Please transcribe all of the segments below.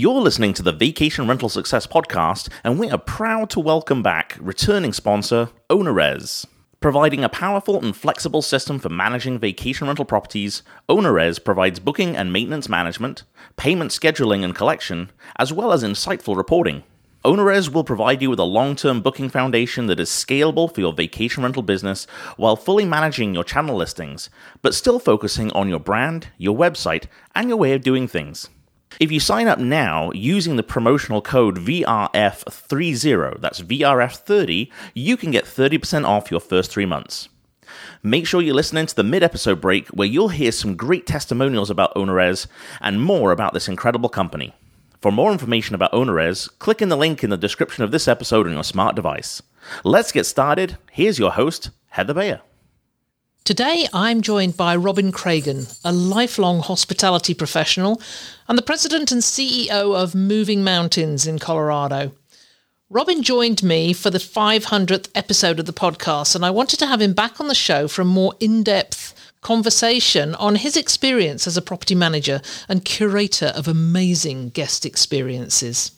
You're listening to the Vacation Rental Success Podcast, and we are proud to welcome back returning sponsor, OwnerRez. Providing a powerful and flexible system for managing vacation rental properties, OwnerRez provides booking and maintenance management, payment scheduling and collection, as well as insightful reporting. OwnerRez will provide you with a long term booking foundation that is scalable for your vacation rental business while fully managing your channel listings, but still focusing on your brand, your website, and your way of doing things. If you sign up now using the promotional code VRF30, that's VRF30, you can get 30% off your first three months. Make sure you're listening to the mid episode break where you'll hear some great testimonials about OwnerRez and more about this incredible company. For more information about OwnerRez, click in the link in the description of this episode on your smart device. Let's get started. Here's your host, Heather Bayer. Today, I'm joined by Robin Craigen, a lifelong hospitality professional and the president and CEO of Moving Mountains in Colorado. Robin joined me for the 500th episode of the podcast, and I wanted to have him back on the show for a more in depth conversation on his experience as a property manager and curator of amazing guest experiences.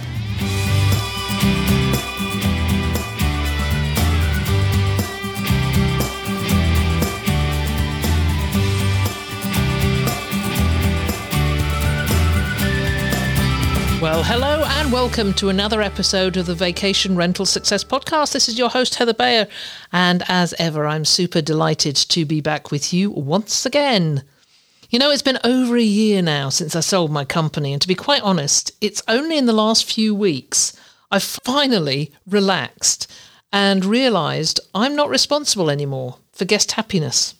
Well, hello and welcome to another episode of the Vacation Rental Success Podcast. This is your host, Heather Bayer. And as ever, I'm super delighted to be back with you once again. You know, it's been over a year now since I sold my company. And to be quite honest, it's only in the last few weeks I've finally relaxed and realised I'm not responsible anymore for guest happiness.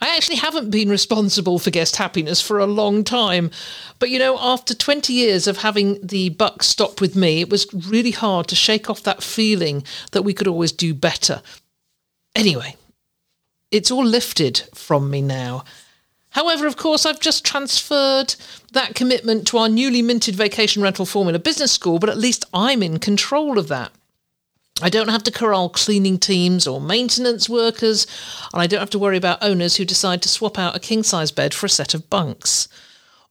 I actually haven't been responsible for guest happiness for a long time. But you know, after 20 years of having the buck stop with me, it was really hard to shake off that feeling that we could always do better. Anyway, it's all lifted from me now. However, of course, I've just transferred that commitment to our newly minted vacation rental formula business school, but at least I'm in control of that. I don't have to corral cleaning teams or maintenance workers, and I don't have to worry about owners who decide to swap out a king size bed for a set of bunks.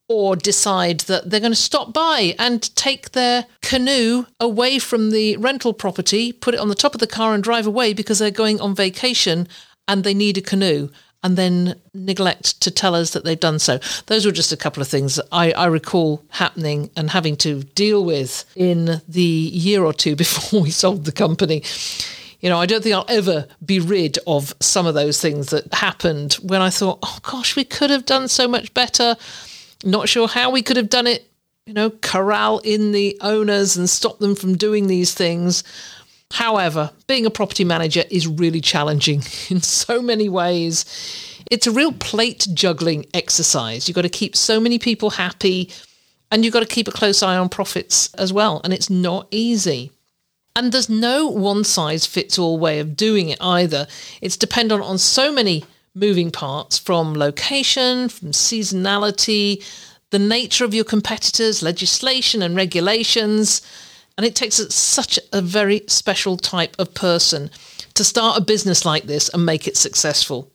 Or decide that they're going to stop by and take their canoe away from the rental property, put it on the top of the car, and drive away because they're going on vacation and they need a canoe and then neglect to tell us that they've done so. Those were just a couple of things I, I, recall happening and having to deal with in the year or two before we sold the company. You know, I don't think I'll ever be rid of some of those things that happened when I thought, oh gosh, we could have done so much better. Not sure how we could have done it, you know, corral in the owners and stop them from doing these things. However, being a property manager is really challenging in so many ways. It's a real plate juggling exercise. You've got to keep so many people happy and you've got to keep a close eye on profits as well. And it's not easy. And there's no one size fits all way of doing it either. It's dependent on so many moving parts from location, from seasonality, the nature of your competitors, legislation and regulations. And it takes such a very special type of person to start a business like this and make it successful.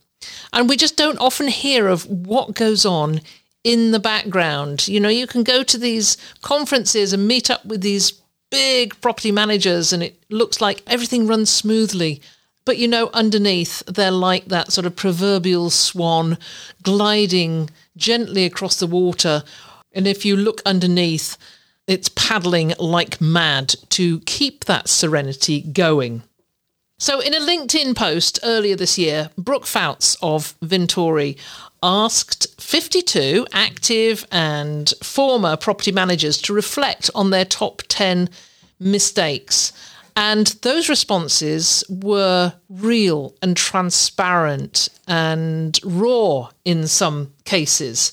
And we just don't often hear of what goes on in the background. You know, you can go to these conferences and meet up with these big property managers, and it looks like everything runs smoothly. But you know, underneath, they're like that sort of proverbial swan gliding gently across the water. And if you look underneath, it's paddling like mad to keep that serenity going. So, in a LinkedIn post earlier this year, Brooke Fouts of Vintori asked 52 active and former property managers to reflect on their top 10 mistakes. And those responses were real and transparent and raw in some cases.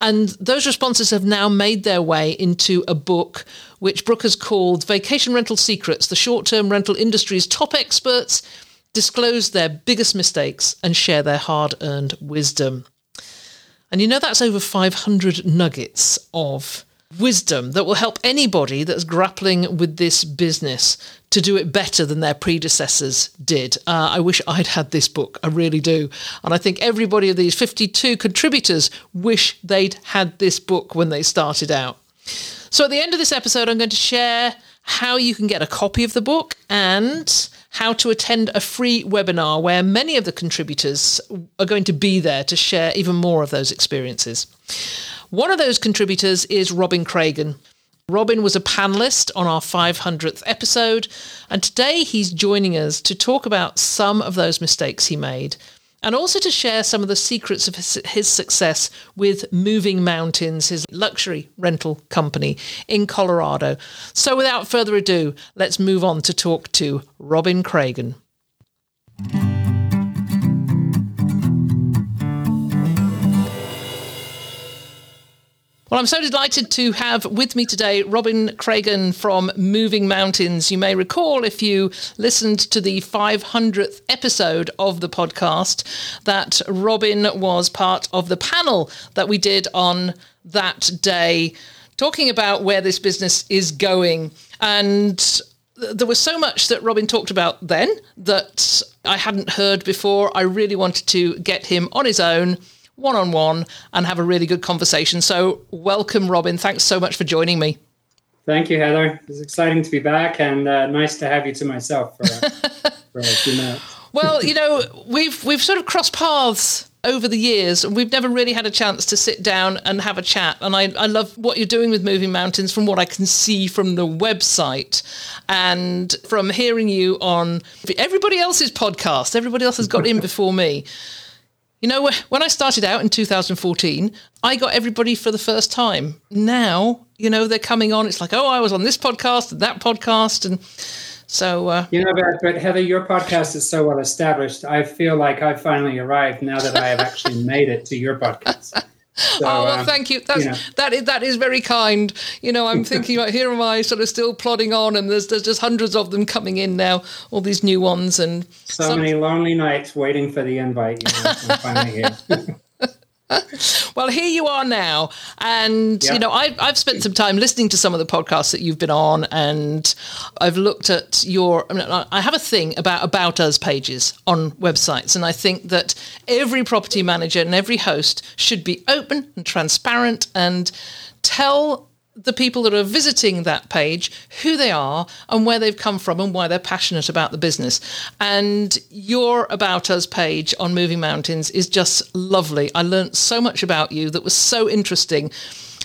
And those responses have now made their way into a book which Brooke has called Vacation Rental Secrets The Short Term Rental Industry's Top Experts disclose their biggest mistakes, and share their hard earned wisdom. And you know, that's over 500 nuggets of wisdom that will help anybody that's grappling with this business to do it better than their predecessors did. Uh, I wish I'd had this book. I really do. And I think everybody of these 52 contributors wish they'd had this book when they started out. So at the end of this episode, I'm going to share how you can get a copy of the book and how to attend a free webinar where many of the contributors are going to be there to share even more of those experiences. One of those contributors is Robin Craigen. Robin was a panelist on our 500th episode, and today he's joining us to talk about some of those mistakes he made and also to share some of the secrets of his, his, success with Moving Mountains, his luxury rental company in Colorado. So, without further ado, let's move on to talk to Robin Craigen. Well, I'm so delighted to have with me today Robin Craigen from Moving Mountains. You may recall if you listened to the 500th episode of the podcast that Robin was part of the panel that we did on that day, talking about where this business is going. And there was so much that Robin talked about then that I hadn't heard before. I really wanted to get him on his own one on one and have a really good conversation. So, welcome, Robin. Thanks so much for joining me. Thank you, Heather. It's exciting to be back and uh, nice to have you to myself for, for a few minutes. well, you know, we've we've sort of crossed paths over the years and we've never really had a chance to sit down and have a chat and I, I love what you're doing with moving mountains from what i can see from the website and from hearing you on everybody else's podcast everybody else has got in before me you know, when I started out in 2014, I got everybody for the first time. Now, you know, they're coming on. It's like, oh, I was on this podcast and that podcast. And so. Uh, you know, but, but Heather, your podcast is so well established. I feel like I've finally arrived now that I have actually made it to your podcast. So, oh well, um, thank you. That's you know. that is that is very kind. You know, I'm thinking like here am I, sort of still plodding on, and there's there's just hundreds of them coming in now, all these new ones, and so some... many lonely nights waiting for the invite. You know, finally here. well, here you are now, and yeah. you know I've I've spent some time listening to some of the podcasts that you've been on, and I've looked at your. I, mean, I have a thing about about us pages on websites, and I think that every property manager and every host should be open and transparent and tell the people that are visiting that page who they are and where they've come from and why they're passionate about the business. And your About Us page on Moving Mountains is just lovely. I learned so much about you that was so interesting.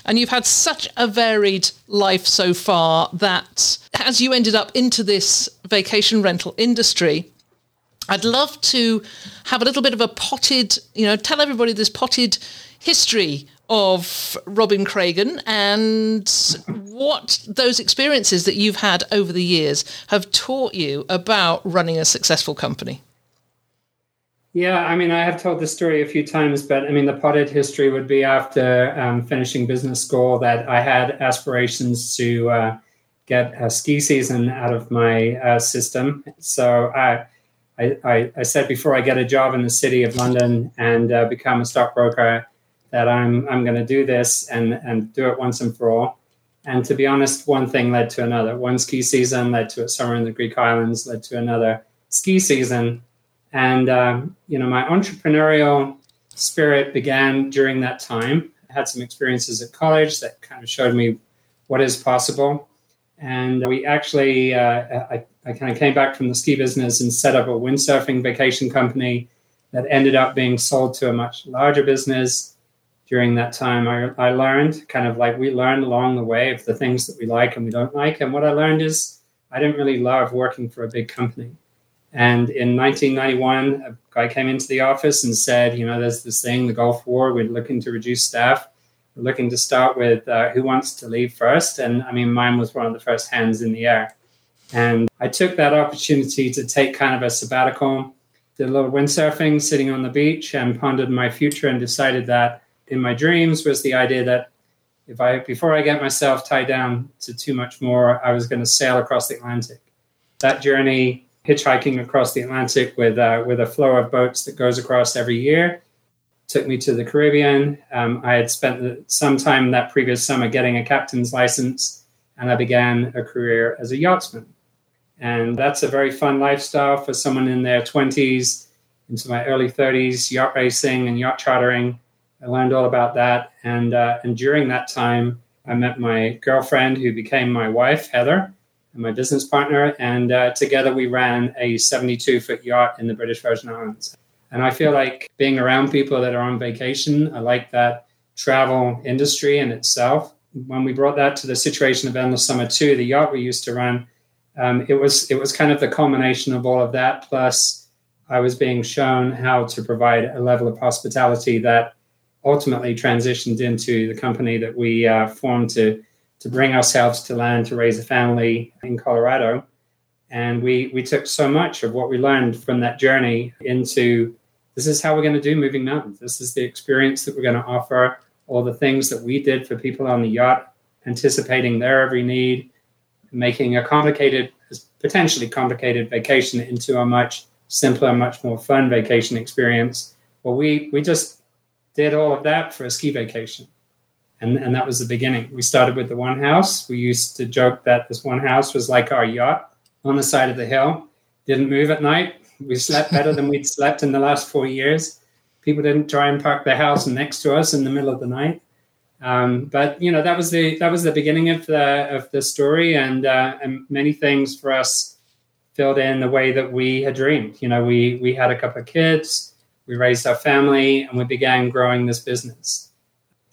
And you've had such a varied life so far that as you ended up into this vacation rental industry, I'd love to have a little bit of a potted, you know, tell everybody this potted history of Robin Craigen and what those experiences that you've had over the years have taught you about running a successful company. Yeah, I mean, I have told this story a few times, but I mean, the potted history would be after um, finishing business school that I had aspirations to uh, get a ski season out of my uh, system. So I, I, I, said before I get a job in the city of London and uh, become a stockbroker, that I'm I'm going to do this and and do it once and for all. And to be honest, one thing led to another. One ski season led to a summer in the Greek islands, led to another ski season, and um, you know my entrepreneurial spirit began during that time. I had some experiences at college that kind of showed me what is possible. And we actually, uh, I, I kind of came back from the ski business and set up a windsurfing vacation company that ended up being sold to a much larger business during that time I, I learned kind of like we learned along the way of the things that we like and we don't like. And what i learned is i didn't really love working for a big company. And in 1991 a guy came into the office and said you know there's this thing the gulf war we're looking to reduce staff. We're looking to start with uh, who wants to leave first. And i mean mine was one of the first hands in the air. And i took that opportunity to take kind of a sabbatical did a little windsurfing sitting on the beach and pondered my future and decided that in my dreams was the idea that if I before I get myself tied down to too much more, I was going to sail across the Atlantic. That journey hitchhiking across the Atlantic with uh, with a flow of boats that goes across every year. Took me to the Caribbean. Um, I had spent some time that previous summer getting a captain's license, and I began a career as a yachtsman. And that's a very fun lifestyle for someone in their 20s into my early 30s, yacht racing and yacht chartering. I learned all about that. And, uh, and during that time, I met my girlfriend who became my wife, Heather, and my business partner. And uh, together we ran a 72 foot yacht in the British Virgin Islands. And I feel like being around people that are on vacation, I like that travel industry in itself. When we brought that to the situation of Endless Summer 2, the yacht we used to run, um, it was it was kind of the culmination of all of that. Plus, I was being shown how to provide a level of hospitality that ultimately transitioned into the company that we uh, formed to to bring ourselves to land to raise a family in Colorado. And we we took so much of what we learned from that journey into this is how we're going to do moving mountains. This is the experience that we're going to offer. All the things that we did for people on the yacht, anticipating their every need, making a complicated, potentially complicated vacation into a much simpler, much more fun vacation experience. Well, we we just did all of that for a ski vacation. And, and that was the beginning. We started with the one house. We used to joke that this one house was like our yacht on the side of the hill. Didn't move at night. We slept better than we'd slept in the last four years. People didn't try and park their house next to us in the middle of the night. Um, but you know that was the that was the beginning of the of the story, and uh, and many things for us filled in the way that we had dreamed. You know, we we had a couple of kids, we raised our family, and we began growing this business.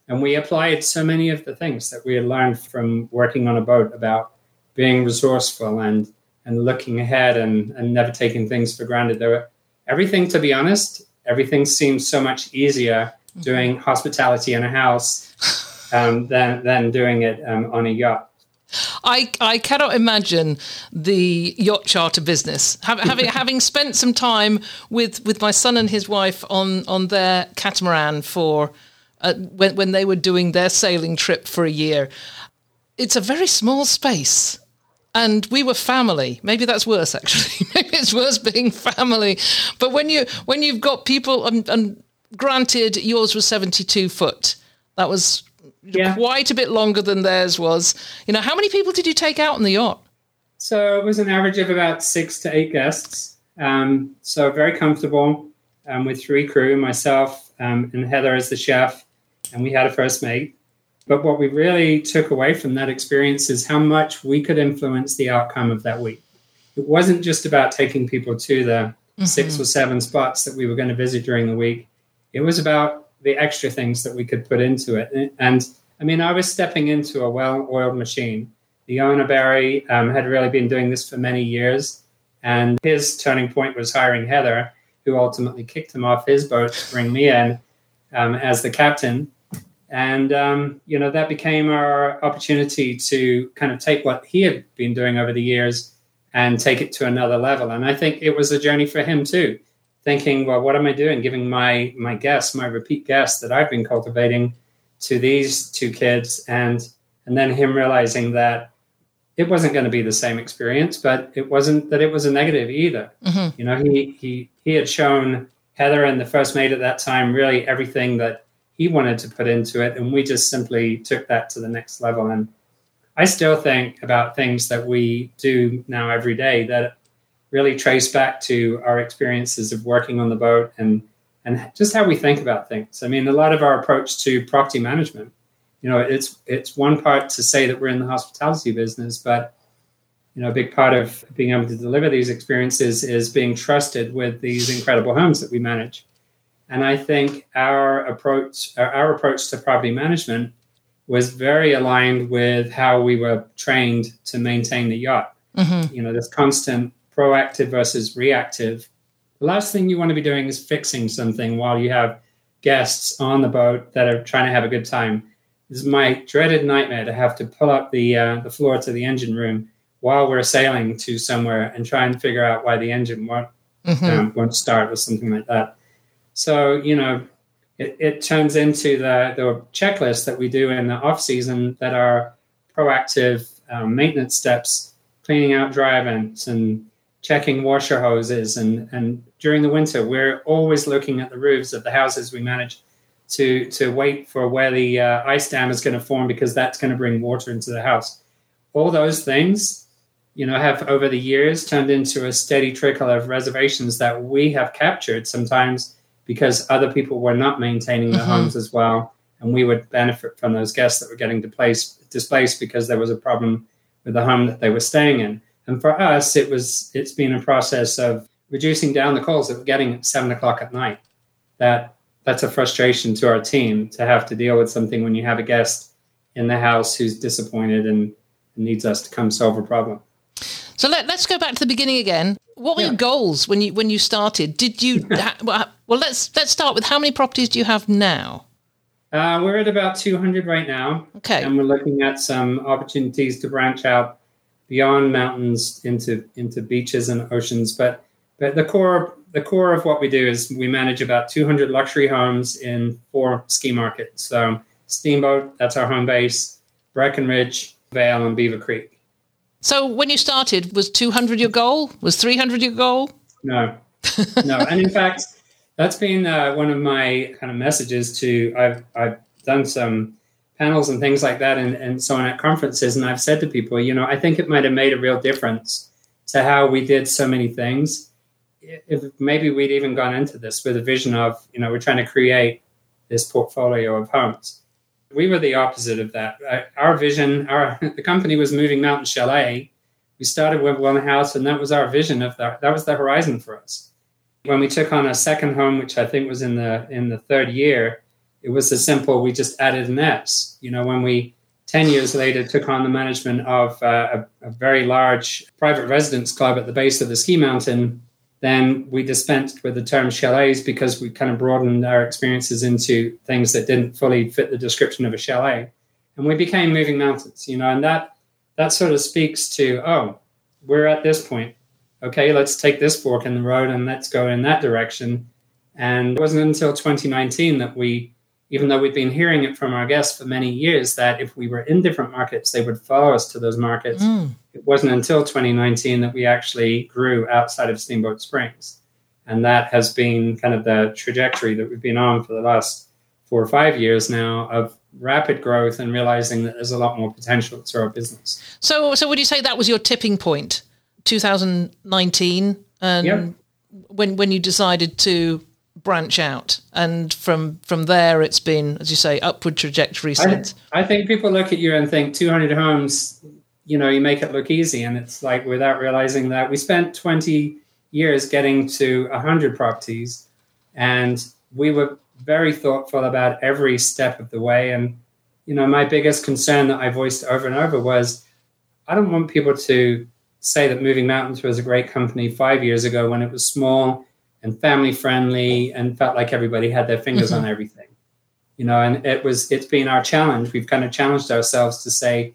And we applied so many of the things that we had learned from working on a boat about being resourceful and and looking ahead and, and never taking things for granted. There were everything, to be honest, everything seemed so much easier mm-hmm. doing hospitality in a house um, than, than doing it um, on a yacht. I, I cannot imagine the yacht charter business. Having having spent some time with, with my son and his wife on, on their catamaran for uh, when when they were doing their sailing trip for a year, it's a very small space and we were family. Maybe that's worse, actually. Maybe it's worse being family. But when you when you've got people, and, and granted, yours was seventy two foot. That was yeah. quite a bit longer than theirs was. You know, how many people did you take out on the yacht? So it was an average of about six to eight guests. Um, so very comfortable um, with three crew, myself um, and Heather as the chef, and we had a first mate. But what we really took away from that experience is how much we could influence the outcome of that week. It wasn't just about taking people to the mm-hmm. six or seven spots that we were going to visit during the week. It was about the extra things that we could put into it. And I mean, I was stepping into a well oiled machine. The owner, Barry, um, had really been doing this for many years. And his turning point was hiring Heather, who ultimately kicked him off his boat to bring me in um, as the captain. And, um, you know, that became our opportunity to kind of take what he had been doing over the years and take it to another level. And I think it was a journey for him too, thinking, well, what am I doing? Giving my, my guests, my repeat guests that I've been cultivating to these two kids. And, and then him realizing that it wasn't going to be the same experience, but it wasn't that it was a negative either. Mm-hmm. You know, he, he, he had shown Heather and the first mate at that time really everything that he wanted to put into it, and we just simply took that to the next level. And I still think about things that we do now every day that really trace back to our experiences of working on the boat and and just how we think about things. I mean, a lot of our approach to property management, you know, it's it's one part to say that we're in the hospitality business, but you know, a big part of being able to deliver these experiences is being trusted with these incredible homes that we manage. And I think our approach, our approach to property management was very aligned with how we were trained to maintain the yacht. Mm-hmm. You know, this constant proactive versus reactive. The last thing you want to be doing is fixing something while you have guests on the boat that are trying to have a good time. This is my dreaded nightmare to have to pull up the uh, the floor to the engine room while we're sailing to somewhere and try and figure out why the engine won't mm-hmm. um, won't start or something like that. So, you know, it, it turns into the, the checklist that we do in the off season that are proactive um, maintenance steps, cleaning out dry vents and checking washer hoses. And, and during the winter, we're always looking at the roofs of the houses we manage to, to wait for where the uh, ice dam is going to form because that's going to bring water into the house. All those things, you know, have over the years turned into a steady trickle of reservations that we have captured sometimes because other people were not maintaining their mm-hmm. homes as well. And we would benefit from those guests that were getting displaced, displaced because there was a problem with the home that they were staying in. And for us, it was it's been a process of reducing down the calls that we're getting at seven o'clock at night. That that's a frustration to our team to have to deal with something when you have a guest in the house who's disappointed and needs us to come solve a problem. So let, us go back to the beginning again. What were yeah. your goals when you when you started? Did you well, let's let's start with how many properties do you have now? Uh, we're at about 200 right now. Okay. And we're looking at some opportunities to branch out beyond mountains into into beaches and oceans. But but the core the core of what we do is we manage about 200 luxury homes in four ski markets. So Steamboat, that's our home base. Breckenridge, Vail, and Beaver Creek. So when you started, was 200 your goal? Was 300 your goal? No, no. and in fact, that's been uh, one of my kind of messages to. I've I've done some panels and things like that and, and so on at conferences. And I've said to people, you know, I think it might have made a real difference to how we did so many things. If maybe we'd even gone into this with a vision of, you know, we're trying to create this portfolio of homes. We were the opposite of that. Our vision, our the company was moving Mountain Chalet. We started with one house, and that was our vision of that. That was the horizon for us. When we took on a second home, which I think was in the in the third year, it was as simple. We just added an S. You know, when we 10 years later took on the management of uh, a, a, very large private residence club at the base of the ski mountain, then we dispensed with the term chalets because we kind of broadened our experiences into things that didn't fully fit the description of a chalet. And we became moving mountains, you know, and that that sort of speaks to, oh, we're at this point. Okay, let's take this fork in the road and let's go in that direction. And it wasn't until 2019 that we even though we've been hearing it from our guests for many years that if we were in different markets, they would follow us to those markets. Mm. It wasn't until 2019 that we actually grew outside of Steamboat Springs. And that has been kind of the trajectory that we've been on for the last four or five years now of rapid growth and realizing that there's a lot more potential to our business. So, so would you say that was your tipping point, 2019, and yep. when when you decided to branch out. And from from there it's been as you say upward trajectory since. I, I, think people look at you and think 200 homes you know you make it look easy. And it's like without realizing that we spent 20 years getting to 100 properties. And we were very thoughtful about every step of the way. And you know my biggest concern that i voiced over and over was i don't want people to say that moving mountains was a great company five years ago when it was small and family friendly and felt like everybody had their fingers mm-hmm. on everything you know and it was it's been our challenge. We've kind of challenged ourselves to say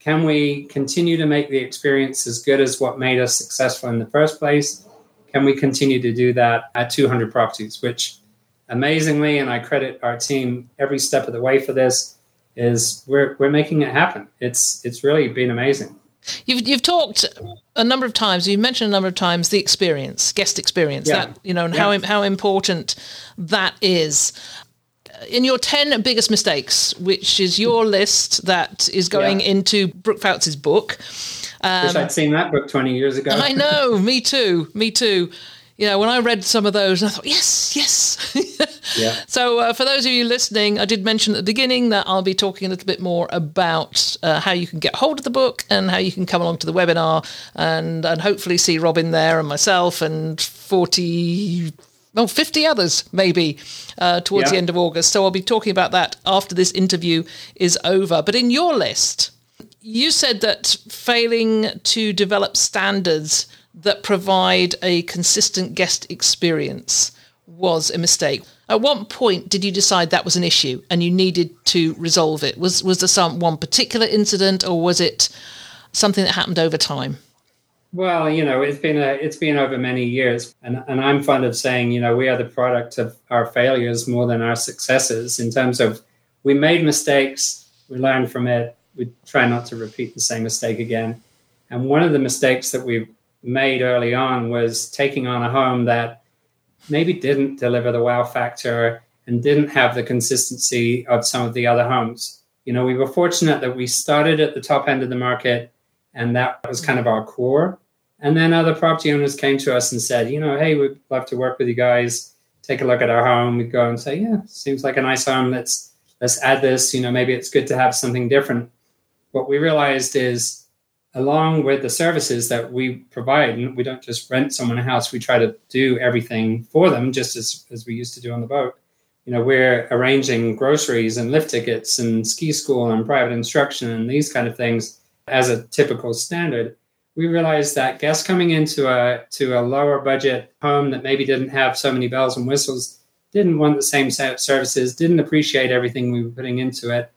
can we continue to make the experience as good as what made us successful in the first place? Can we continue to do that at 200 properties? Which amazingly and i credit our team every step of the way for this is we're, we're making it happen. It's it's really been amazing You've you've talked a number of times. You've mentioned a number of times the experience, guest experience. Yeah. That you know, and yeah. how how important that is. In your ten biggest mistakes, which is your list that is going yeah. into Brooke Fouts' book. Um, Wish I'd seen that book twenty years ago. I know. Me too. Me too you know, when I read some of those, I thought, yes, yes. yeah. So, uh, for those of you listening, I did mention at the beginning that I'll be talking a little bit more about uh, how you can get hold of the book and how you can come along to the webinar and, and hopefully see Robin there and myself and 40, well, 50 others maybe uh, towards yeah. the end of August. So, I'll be talking about that after this interview is over. But in your list, you said that failing to develop standards that provide a consistent guest experience was a mistake. At what point did you decide that was an issue and you needed to resolve it? Was was there some one particular incident or was it something that happened over time? Well, you know, it's been a it's been over many years, and and I'm fond of saying, you know, we are the product of our failures more than our successes. In terms of, we made mistakes, we learn from it, we try not to repeat the same mistake again. And one of the mistakes that we made early on was taking on a home that maybe didn't deliver the wow factor and didn't have the consistency of some of the other homes. You know, we were fortunate that we started at the top end of the market and that was kind of our core. And then other property owners came to us and said, you know, hey, we'd love to work with you guys. Take a look at our home. We'd go and say, yeah, seems like a nice home. Let's let's add this. You know, maybe it's good to have something different. What we realized is, along with the services that we provide, and we don't just rent someone a house. We try to do everything for them, just as as we used to do on the boat. You know, we're arranging groceries and lift tickets and ski school and private instruction and these kind of things as a typical standard we realized that guests coming into a to a lower budget home that maybe didn't have so many bells and whistles didn't want the same set of services, didn't appreciate everything we were putting into it.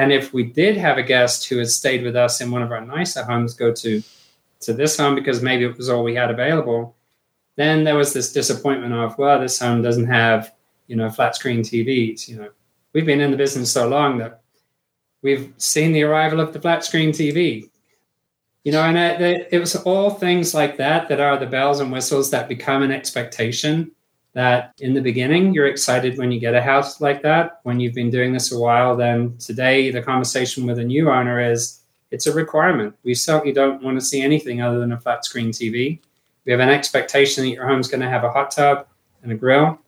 And if we did have a guest who had stayed with us in one of our nicer homes go to to this home because maybe it was all we had available, then there was this disappointment of, well, this home doesn't have, you know, flat screen TVs. You know, we've been in the business so long that we've seen the arrival of the flat screen TV you know, and uh, it, it was all things like that that are the bells and whistles that become an expectation. That in the beginning, you're excited when you get a house like that. When you've been doing this a while, then today the conversation with a new owner is it's a requirement. We certainly don't want to see anything other than a flat screen TV. We have an expectation that your home's going to have a hot tub and a grill.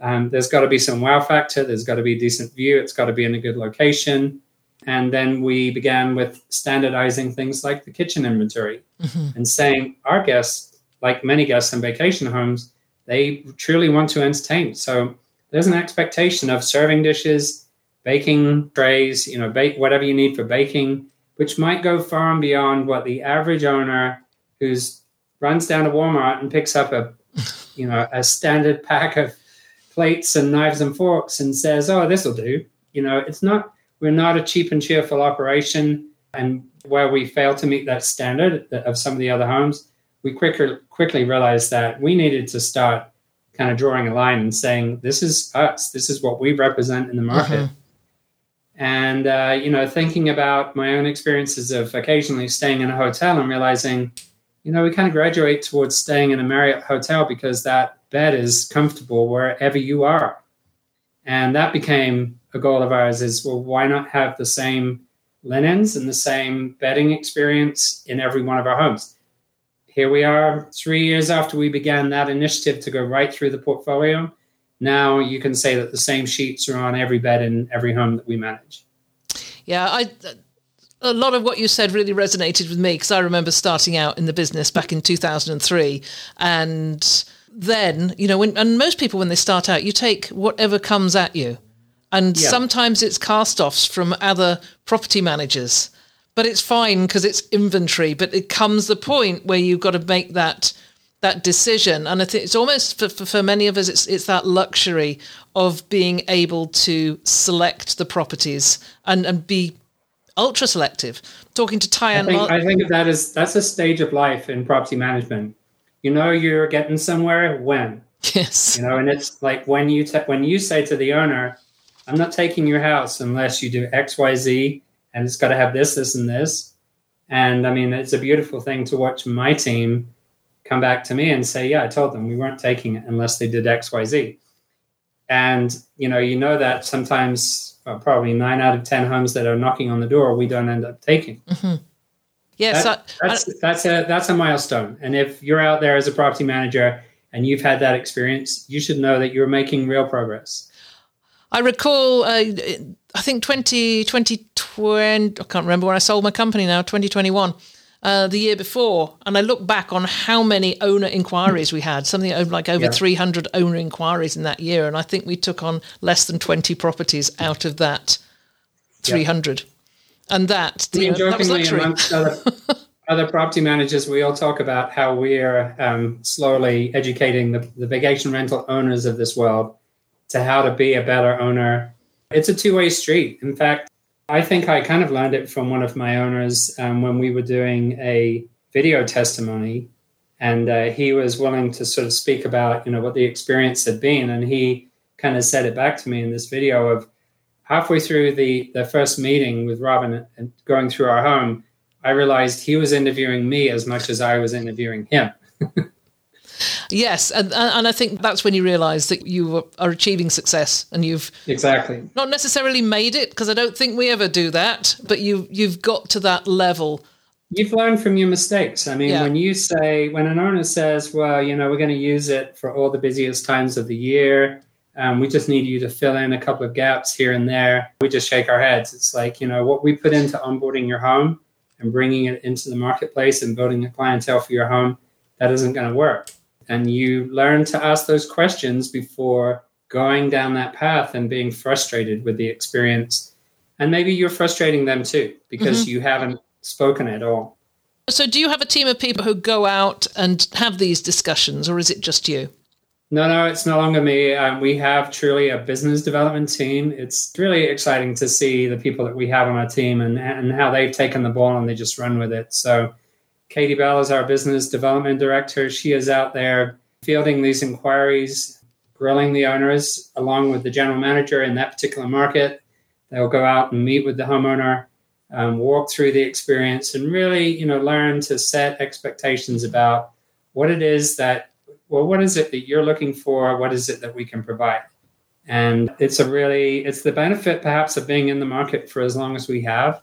Um, there's got to be some wow factor. There's got to be a decent view. It's got to be in a good location. And then we began with standardizing things like the kitchen inventory mm-hmm. and saying our guests, like many guests in vacation homes, they truly want to entertain. So there's an expectation of serving dishes, baking trays, you know, bake whatever you need for baking, which might go far and beyond what the average owner who's runs down to Walmart and picks up a, you know, a standard pack of plates and knives and forks and says, "Oh, this will do." You know, it's not we're not a cheap and cheerful operation. And where we fail to meet that standard of some of the other homes, we quicker, quickly realized that we needed to start kind of drawing a line and saying, this is us, this is what we represent in the market. Uh-huh. And, uh, you know, thinking about my own experiences of occasionally staying in a hotel and realizing, you know, we kind of graduate towards staying in a Marriott hotel because that bed is comfortable wherever you are. And that became a goal of ours is well, why not have the same linens and the same bedding experience in every one of our homes? Here we are, three years after we began that initiative to go right through the portfolio. Now you can say that the same sheets are on every bed in every home that we manage. Yeah, I a lot of what you said really resonated with me because I remember starting out in the business back in 2003 and then, you know, when and most people when they start out, you take whatever comes at you and yeah. sometimes it's cast offs from other property managers. But it's fine because it's inventory. But it comes the point where you've got to make that that decision, and I think it's almost for, for, for many of us, it's it's that luxury of being able to select the properties and and be ultra selective. Talking to Ty I think, I think that is that's a stage of life in property management. You know, you're getting somewhere when. Yes. You know, and it's like when you te- when you say to the owner, I'm not taking your house unless you do X, Y, Z, and it's got to have this, this, and this. And I mean, it's a beautiful thing to watch my team come back to me and say, "Yeah, I told them we weren't taking it unless they did X, Y, Z." And you know, you know that sometimes, well, probably nine out of ten homes that are knocking on the door, we don't end up taking. Mm-hmm. Yes, that, I, that's that's a that's a milestone. And if you're out there as a property manager and you've had that experience, you should know that you're making real progress. I recall, uh, I think 20, 2020, I can't remember when I sold my company now, 2021. Uh, the year before, and I look back on how many owner inquiries we had, something like over yeah. 300 owner inquiries in that year, and I think we took on less than 20 properties out of that 300. Yeah. And that, I mean, know, jokingly, that amongst other, other, property managers, we all talk about how we're um, slowly educating the, the vacation rental owners of this world to how to be a better owner. It's a two way street. In fact, I think I kind of learned it from one of my owners um, when we were doing a video testimony. And uh, he was willing to sort of speak about, you know, what the experience had been. And he kind of said it back to me in this video of halfway through the, the first meeting with Robin and going through our home, I realized he was interviewing me as much as I was interviewing him. yes, and and I think that's when you realise that you are achieving success and you've exactly not necessarily made it because I don't think we ever do that, but you you've got to that level. You've learned from your mistakes. I mean, yeah. when you say when an owner says, "Well, you know, we're going to use it for all the busiest times of the year," Um, we just need you to fill in a couple of gaps here and there. We just shake our heads. It's like, you know, what we put into onboarding your home and bringing it into the marketplace and building a clientele for your home, that isn't going to work. And you learn to ask those questions before going down that path and being frustrated with the experience. And maybe you're frustrating them too because mm-hmm. you haven't spoken at all. So, do you have a team of people who go out and have these discussions, or is it just you? No, no, it's no longer me. Um, we have truly a business development team. It's really exciting to see the people that we have on our team and, and how they've taken the ball and they just run with it. So, Katie Bell is our business development director. She is out there fielding these inquiries, grilling the owners along with the general manager in that particular market. They'll go out and meet with the homeowner, um, walk through the experience, and really, you know, learn to set expectations about what it is that well, what is it that you're looking for? What is it that we can provide? And it's a really, it's the benefit perhaps of being in the market for as long as we have,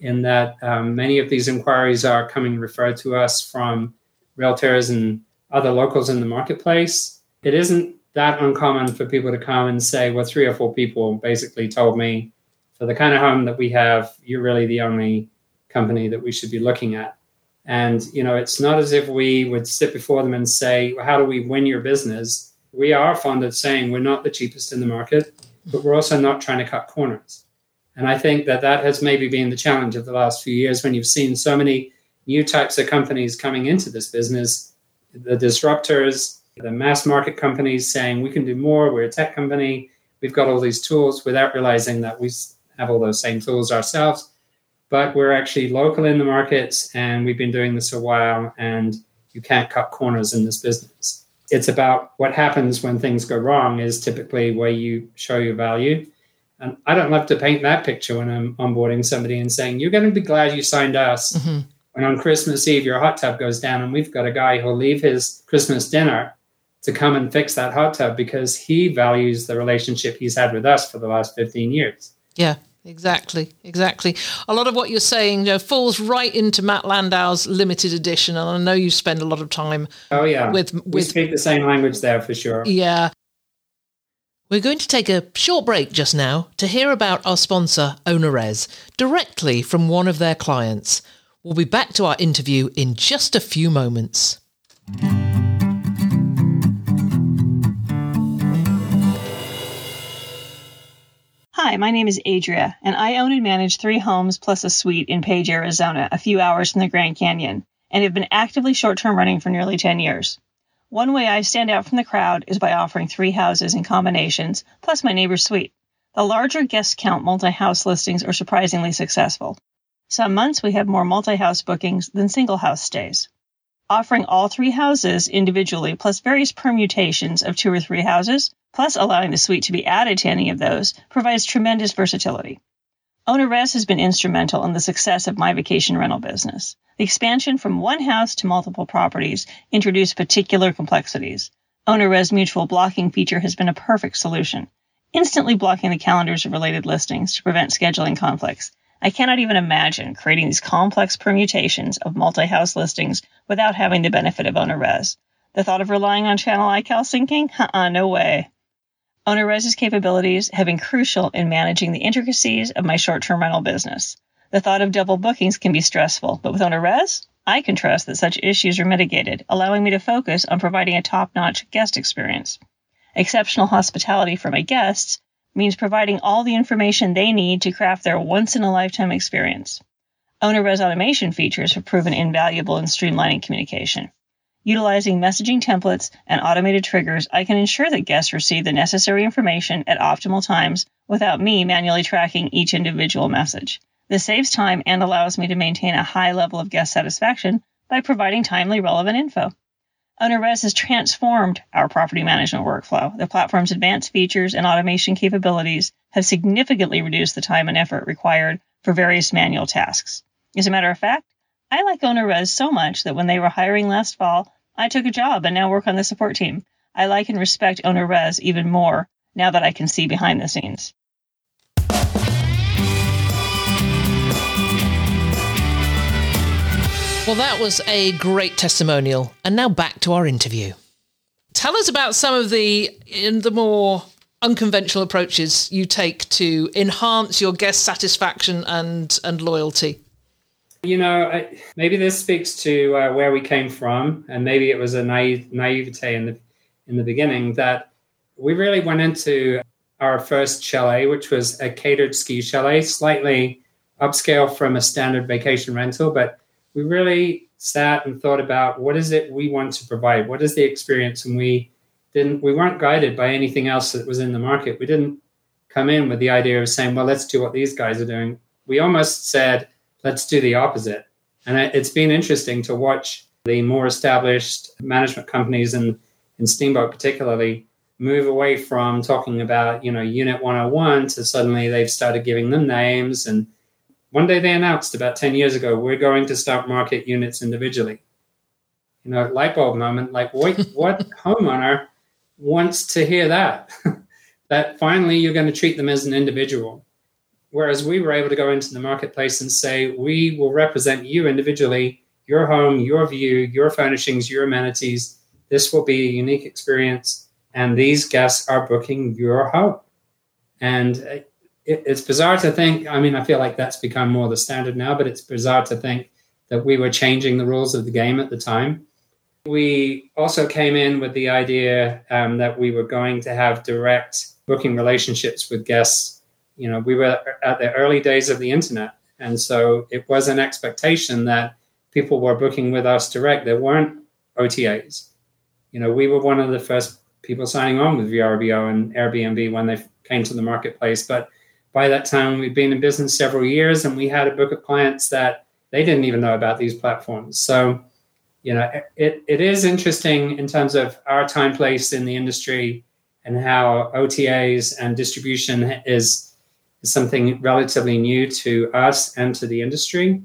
in that um, many of these inquiries are coming referred to us from realtors and other locals in the marketplace. It isn't that uncommon for people to come and say, well, three or four people basically told me for the kind of home that we have, you're really the only company that we should be looking at. And you know, it's not as if we would sit before them and say, well, "How do we win your business?" We are fond of saying we're not the cheapest in the market, but we're also not trying to cut corners. And I think that that has maybe been the challenge of the last few years when you've seen so many new types of companies coming into this business, the disruptors, the mass market companies saying we can do more. We're a tech company. We've got all these tools without realizing that we have all those same tools ourselves but we're actually local in the markets and we've been doing this a while and you can't cut corners in this business it's about what happens when things go wrong is typically where you show your value and i don't love to paint that picture when i'm onboarding somebody and saying you're going to be glad you signed us mm-hmm. when on christmas eve your hot tub goes down and we've got a guy who'll leave his christmas dinner to come and fix that hot tub because he values the relationship he's had with us for the last 15 years yeah Exactly, exactly. A lot of what you're saying you know, falls right into Matt Landau's limited edition, and I know you spend a lot of time. Oh yeah, with with we speak the same language there for sure. Yeah. We're going to take a short break just now to hear about our sponsor, OwnerRez, directly from one of their clients. We'll be back to our interview in just a few moments. Hi, my name is Adria, and I own and manage three homes plus a suite in Page, Arizona, a few hours from the Grand Canyon, and have been actively short term running for nearly 10 years. One way I stand out from the crowd is by offering three houses in combinations, plus my neighbor's suite. The larger guest count multi house listings are surprisingly successful. Some months we have more multi house bookings than single house stays offering all three houses individually, plus various permutations of two or three houses, plus allowing the suite to be added to any of those, provides tremendous versatility. OwnerRez has been instrumental in the success of my vacation rental business. The expansion from one house to multiple properties introduced particular complexities. OwnerRez mutual blocking feature has been a perfect solution, instantly blocking the calendars of related listings to prevent scheduling conflicts I cannot even imagine creating these complex permutations of multi-house listings without having the benefit of OwnerRez. The thought of relying on channel iCal syncing? Uh-uh, no way. OwnerRez's capabilities have been crucial in managing the intricacies of my short-term rental business. The thought of double bookings can be stressful, but with OwnerRez, I can trust that such issues are mitigated, allowing me to focus on providing a top-notch guest experience. Exceptional hospitality for my guests means providing all the information they need to craft their once in a lifetime experience. OwnerRez automation features have proven invaluable in streamlining communication. Utilizing messaging templates and automated triggers, I can ensure that guests receive the necessary information at optimal times without me manually tracking each individual message. This saves time and allows me to maintain a high level of guest satisfaction by providing timely, relevant info. OwnerRez has transformed our property management workflow. The platform's advanced features and automation capabilities have significantly reduced the time and effort required for various manual tasks. As a matter of fact, I like OwnerRez so much that when they were hiring last fall, I took a job and now work on the support team. I like and respect OwnerRez even more now that I can see behind the scenes. Well, that was a great testimonial. And now back to our interview. Tell us about some of the in the more unconventional approaches you take to enhance your guest satisfaction and and loyalty. You know, maybe this speaks to uh, where we came from, and maybe it was a naive, naivete in the in the beginning that we really went into our first chalet, which was a catered ski chalet, slightly upscale from a standard vacation rental, but we really sat and thought about what is it we want to provide? What is the experience? And we didn't we weren't guided by anything else that was in the market. We didn't come in with the idea of saying well let's do what these guys are doing. We almost said let's do the opposite and it's been interesting to watch the more established management companies and in steamboat particularly move away from talking about you know unit 101 to suddenly they've started giving them names and one day they announced about 10 years ago, we're going to start market units individually. You know, light bulb moment, like what, what homeowner wants to hear that? that finally you're going to treat them as an individual. Whereas we were able to go into the marketplace and say, we will represent you individually, your home, your view, your furnishings, your amenities. This will be a unique experience. And these guests are booking your home. And it, it's bizarre to think. I mean, I feel like that's become more the standard now, but it's bizarre to think that we were changing the rules of the game at the time. We also came in with the idea um, that we were going to have direct booking relationships with guests. You know, we were at the early days of the internet. And so it was an expectation that people were booking with us direct. There weren't OTAs. You know, we were one of the first people signing on with VRBO and Airbnb when they came to the marketplace. But by that time, we'd been in business several years and we had a book of clients that they didn't even know about these platforms. So, you know, it, it is interesting in terms of our time place in the industry and how OTAs and distribution is, is something relatively new to us and to the industry.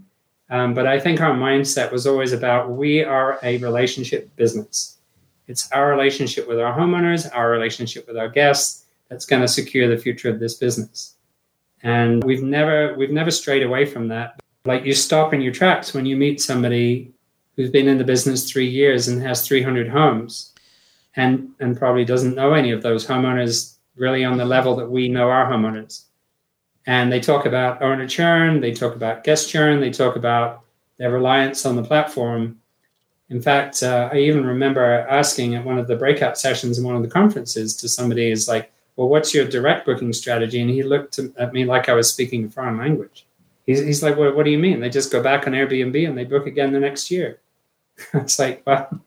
Um, but I think our mindset was always about we are a relationship business. It's our relationship with our homeowners, our relationship with our guests that's going to secure the future of this business and we've never we've never strayed away from that like you stop in your tracks when you meet somebody who's been in the business three years and has 300 homes and and probably doesn't know any of those homeowners really on the level that we know our homeowners and they talk about owner churn they talk about guest churn they talk about their reliance on the platform in fact uh, i even remember asking at one of the breakout sessions in one of the conferences to somebody is like well, what's your direct booking strategy? And he looked at me like I was speaking a foreign language. He's, he's like, well, what do you mean? They just go back on Airbnb and they book again the next year. it's like, well,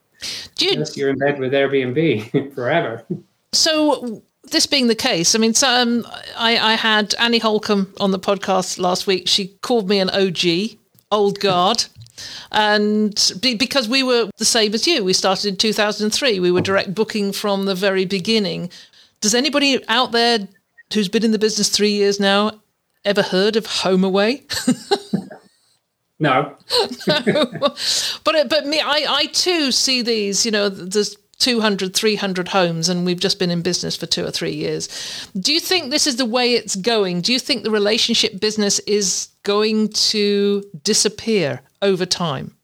yes, you're in bed with Airbnb forever. So this being the case, I mean, so, um, I, I had Annie Holcomb on the podcast last week. She called me an OG, old guard. And be, because we were the same as you, we started in 2003. We were direct booking from the very beginning. Does anybody out there who's been in the business three years now ever heard of HomeAway? no. no. But but me, I I too see these. You know, there's 200, 300 homes, and we've just been in business for two or three years. Do you think this is the way it's going? Do you think the relationship business is going to disappear over time?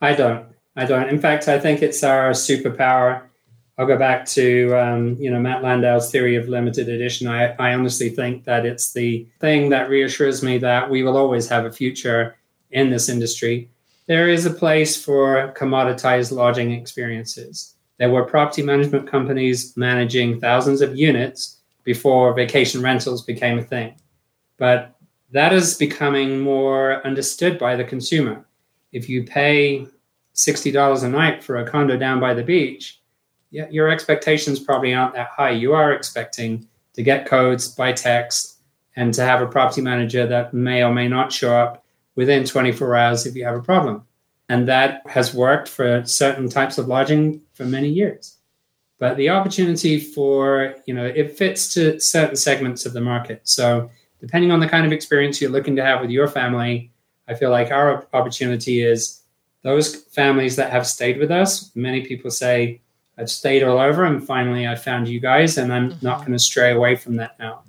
I don't. I don't. In fact, I think it's our superpower I'll go back to um, you know Matt Landau's theory of limited edition. I, I honestly think that it's the thing that reassures me that we will always have a future in this industry. There is a place for commoditized lodging experiences. There were property management companies managing thousands of units before vacation rentals became a thing. But that is becoming more understood by the consumer. If you pay $60 a night for a condo down by the beach, your expectations probably aren't that high. You are expecting to get codes by text and to have a property manager that may or may not show up within 24 hours if you have a problem. And that has worked for certain types of lodging for many years. But the opportunity for, you know, it fits to certain segments of the market. So depending on the kind of experience you're looking to have with your family, I feel like our opportunity is those families that have stayed with us. Many people say, I've stayed all over and finally I found you guys and I'm mm-hmm. not going to stray away from that now.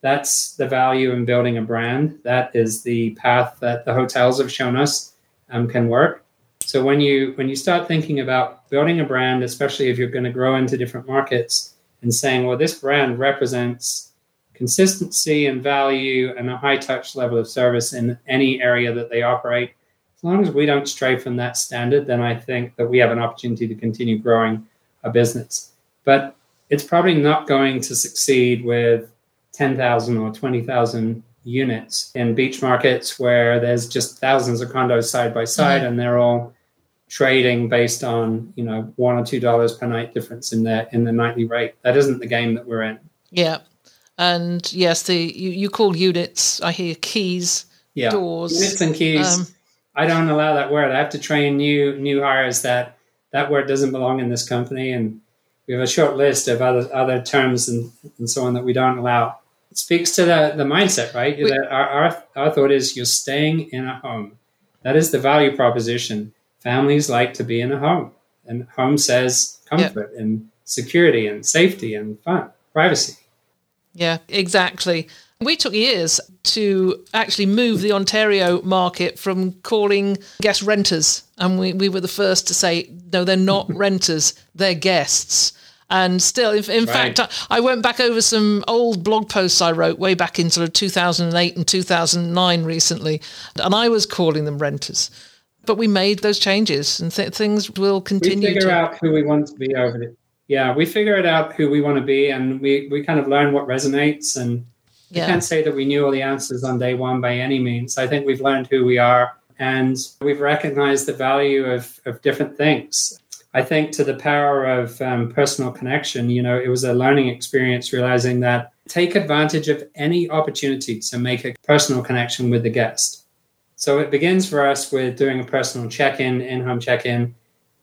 That's the value in building a brand. That is the path that the hotels have shown us um, can work. So when you when you start thinking about building a brand, especially if you're going to grow into different markets, and saying, well, this brand represents consistency and value and a high touch level of service in any area that they operate. As long as we don't stray from that standard, then I think that we have an opportunity to continue growing a business. But it's probably not going to succeed with 10,000 or 20,000 units in beach markets where there's just thousands of condos side by side mm-hmm. and they're all trading based on you know one or two dollars per night difference in the in the nightly rate that isn't the game that we're in yeah and yes, the you, you call units. I hear keys, yeah. doors, units and keys. Um, I don't allow that word. I have to train new new hires that that word doesn't belong in this company, and we have a short list of other other terms and, and so on that we don't allow. It speaks to the the mindset, right? We, our, our our thought is you're staying in a home. That is the value proposition. Families like to be in a home, and home says comfort and security and safety and fun, privacy. Yeah, exactly. We took years to actually move the Ontario market from calling guest renters. And we, we were the first to say, no, they're not renters, they're guests. And still, in, in right. fact, I went back over some old blog posts I wrote way back in sort of 2008 and 2009 recently, and I was calling them renters. But we made those changes, and th- things will continue. We figure to... out who we want to be over it yeah, we figured out who we want to be, and we we kind of learn what resonates. And yeah. I can't say that we knew all the answers on day one by any means. I think we've learned who we are, and we've recognized the value of of different things. I think to the power of um, personal connection, you know, it was a learning experience realizing that take advantage of any opportunity to make a personal connection with the guest. So it begins for us with doing a personal check in, in home check in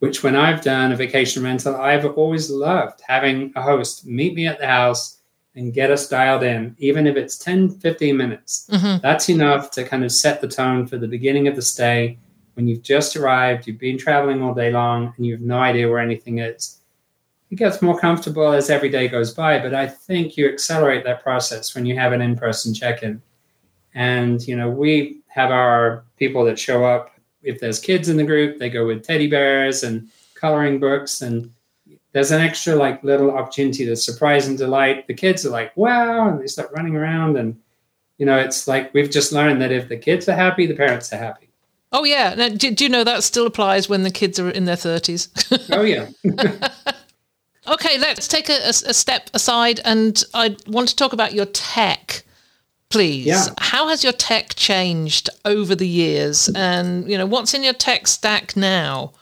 which when I've done a vacation rental, I've always loved having a host meet me at the house and get us dialed in, even if it's 10, 15 minutes. Mm-hmm. That's enough to kind of set the tone for the beginning of the stay. When you've just arrived, you've been traveling all day long, and you have no idea where anything is. It gets more comfortable as every day goes by, but I think you accelerate that process when you have an in person check in. And, you know, we have our people that show up if there's kids in the group, they go with teddy bears and coloring books and there's an extra like little opportunity to surprise and delight. The kids are like, wow, and they start running around and you know, it's like we've just learned that if the kids are happy, the parents are happy. Oh yeah. Now, do, do you know that still applies when the kids are in their thirties? oh yeah. okay, let's take a, a, a step aside, and I want to talk about your tech please. Yeah. How has your tech changed over the years? And, you know, what's in your tech stack now?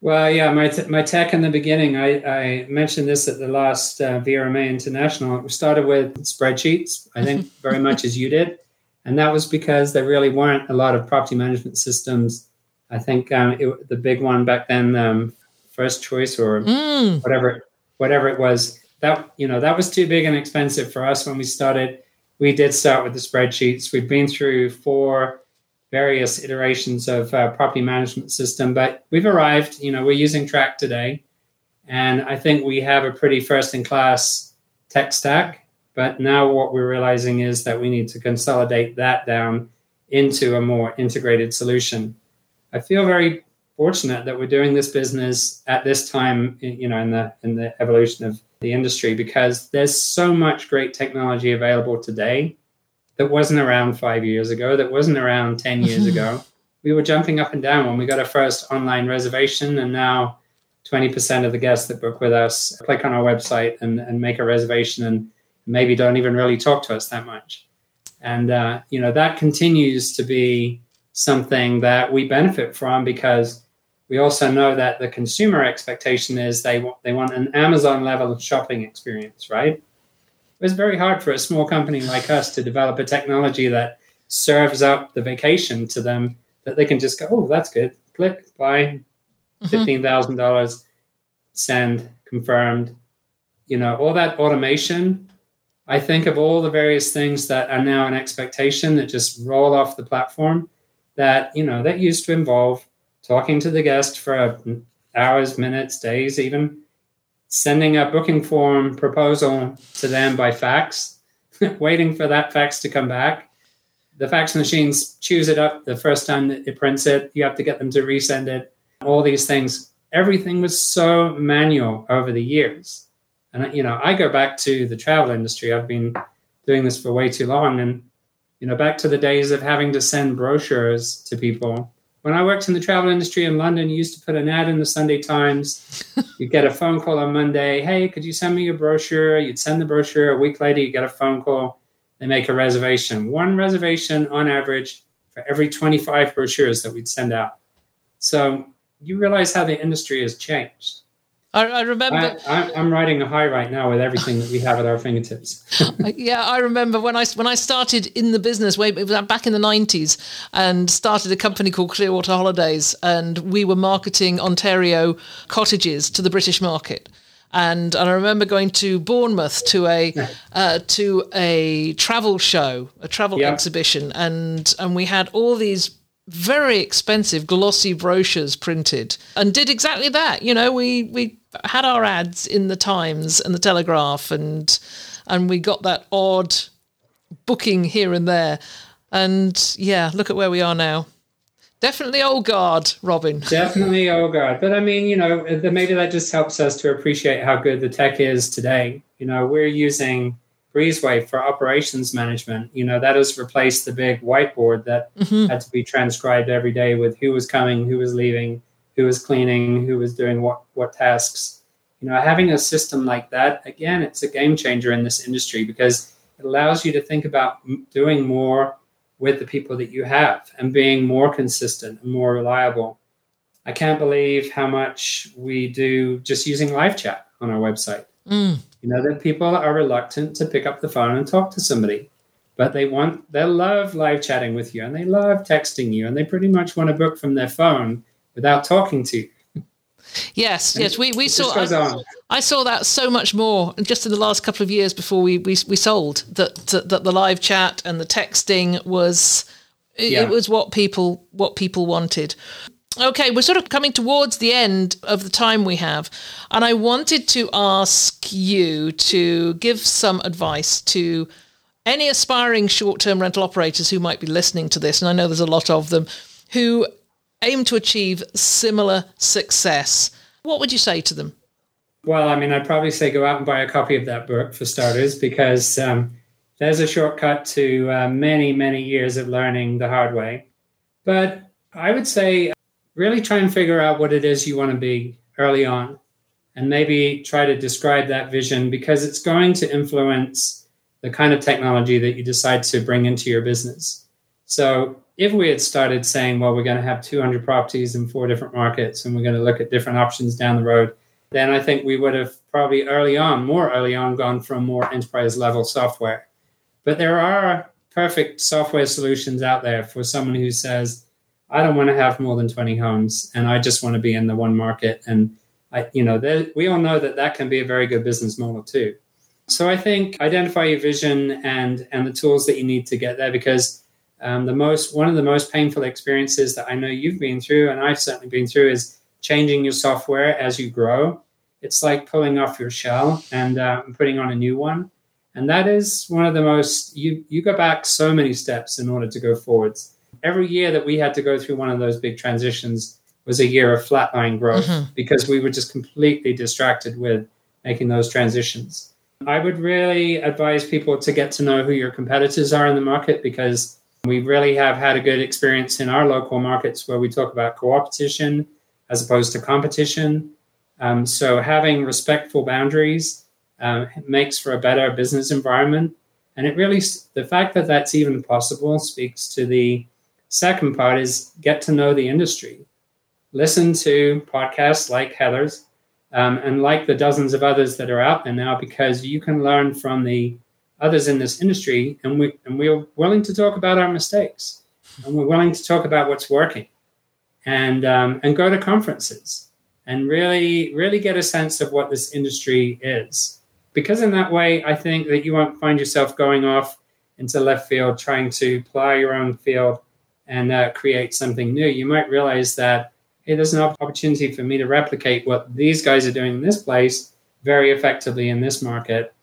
Well, yeah, my, t- my tech in the beginning, I, I mentioned this at the last uh, VRMA International. We started with spreadsheets, I think very much as you did. And that was because there really weren't a lot of property management systems. I think um, it, the big one back then, um, First Choice or mm. whatever, whatever it was, that you know that was too big and expensive for us when we started we did start with the spreadsheets. We've been through four various iterations of uh, property management system, but we've arrived. You know, we're using Track today, and I think we have a pretty first-in-class tech stack. But now what we're realizing is that we need to consolidate that down into a more integrated solution. I feel very fortunate that we're doing this business at this time, you know, in the in the evolution of the industry because there's so much great technology available today that wasn't around five years ago, that wasn't around 10 years ago. We were jumping up and down when we got our first online reservation, and now 20% of the guests that book with us click on our website and, and make a reservation and maybe don't even really talk to us that much. And, uh, you know, that continues to be something that we benefit from because we also know that the consumer expectation is they want they want an Amazon level of shopping experience, right? It's very hard for a small company like us to develop a technology that serves up the vacation to them that they can just go, oh, that's good. Click, buy, mm-hmm. fifteen thousand dollars, send, confirmed. You know, all that automation. I think of all the various things that are now an expectation that just roll off the platform that you know that used to involve talking to the guest for hours, minutes, days, even sending a booking form proposal to them by fax, waiting for that fax to come back. The fax machines chews it up the first time that it prints it. You have to get them to resend it. All these things. Everything was so manual over the years. And you know, I go back to the travel industry. I've been doing this for way too long, and you know, back to the days of having to send brochures to people when I worked in the travel industry in London, you used to put an ad in the Sunday Times. You'd get a phone call on Monday. Hey, could you send me your brochure? You'd send the brochure. A week later, you get a phone call. They make a reservation. One reservation on average for every 25 brochures that we'd send out. So you realize how the industry has changed. I, I remember. I, am riding a high right now with everything that we have at our fingertips. yeah, I remember when I when I started in the business way back in the '90s and started a company called Clearwater Holidays, and we were marketing Ontario cottages to the British market. And, and I remember going to Bournemouth to a uh, to a travel show, a travel yeah. exhibition, and and we had all these very expensive glossy brochures printed and did exactly that you know we we had our ads in the times and the telegraph and and we got that odd booking here and there. And yeah look at where we are now. Definitely old guard robin. Definitely old guard. But i mean you know maybe that just helps us to appreciate how good the tech is today. You know we're using Breezeway for operations management. You know, that has replaced the big whiteboard that mm-hmm. had to be transcribed every day with who was coming, who was leaving, who was cleaning, who was doing what, what tasks. You know, having a system like that, again, it's a game changer in this industry because it allows you to think about doing more with the people that you have and being more consistent and more reliable. I can't believe how much we do just using live chat on our website. Mm. You know that people are reluctant to pick up the phone and talk to somebody, but they want they love live chatting with you and they love texting you and they pretty much want to book from their phone without talking to you. Yes, and yes, we, we saw. I, I, saw that so much more and just in the last couple of years before we we, we sold that, that that the live chat and the texting was it, yeah. it was what people what people wanted. Okay, we're sort of coming towards the end of the time we have, and I wanted to ask you to give some advice to any aspiring short term rental operators who might be listening to this, and I know there's a lot of them who aim to achieve similar success. What would you say to them? Well, I mean, I'd probably say go out and buy a copy of that book for starters, because um, there's a shortcut to uh, many, many years of learning the hard way. But I would say really try and figure out what it is you want to be early on and maybe try to describe that vision because it's going to influence the kind of technology that you decide to bring into your business. So, if we had started saying, well, we're going to have 200 properties in four different markets and we're going to look at different options down the road, then I think we would have probably early on, more early on, gone from more enterprise level software. But there are perfect software solutions out there for someone who says, I don't want to have more than 20 homes and I just want to be in the one market. And I, you know, we all know that that can be a very good business model too. So I think identify your vision and and the tools that you need to get there because um, the most one of the most painful experiences that I know you've been through and I've certainly been through is changing your software as you grow. It's like pulling off your shell and uh, putting on a new one, and that is one of the most you you go back so many steps in order to go forwards every year that we had to go through one of those big transitions was a year of flatline growth mm-hmm. because we were just completely distracted with making those transitions. I would really advise people to get to know who your competitors are in the market because we really have had a good experience in our local markets where we talk about co-opetition as opposed to competition. Um, so having respectful boundaries um, makes for a better business environment. And it really, the fact that that's even possible speaks to the Second part is get to know the industry. Listen to podcasts like Heather's um, and like the dozens of others that are out there now because you can learn from the others in this industry and we and we're willing to talk about our mistakes and we're willing to talk about what's working and um, and go to conferences and really really get a sense of what this industry is. Because in that way i think that you won't find yourself going off into left field trying to plow your own field and uh, create something new, you might realize that hey, there's an opportunity for me to replicate what these guys are doing in this place very effectively in this market,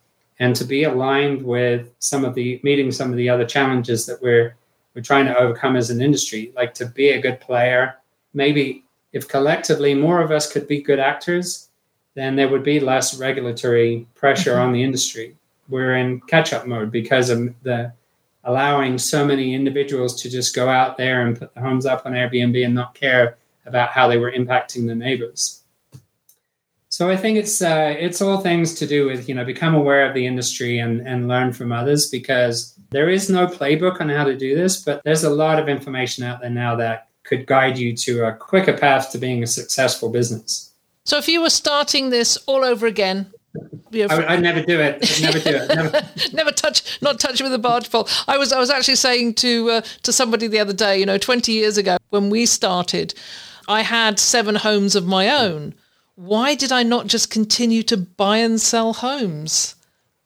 and to be aligned with some of the meeting some of the other challenges that we're we're trying to overcome as an industry, like to be a good player. Maybe if collectively more of us could be good actors, then there would be less regulatory pressure mm-hmm. on the industry. We're in catch up mode because of the allowing so many individuals to just go out there and put the homes up on Airbnb and not care about how they were impacting the neighbors. So I think it's uh, it's all things to do with you know become aware of the industry and and learn from others because there is no playbook on how to do this, but there's a lot of information out there now that could guide you to a quicker path to being a successful business. So if you were starting this all over again, I, would never do it. I'd never do it. Never. never touch, not touch with a barge pole. I was, I was actually saying to uh, to somebody the other day. You know, twenty years ago when we started, I had seven homes of my own. Why did I not just continue to buy and sell homes?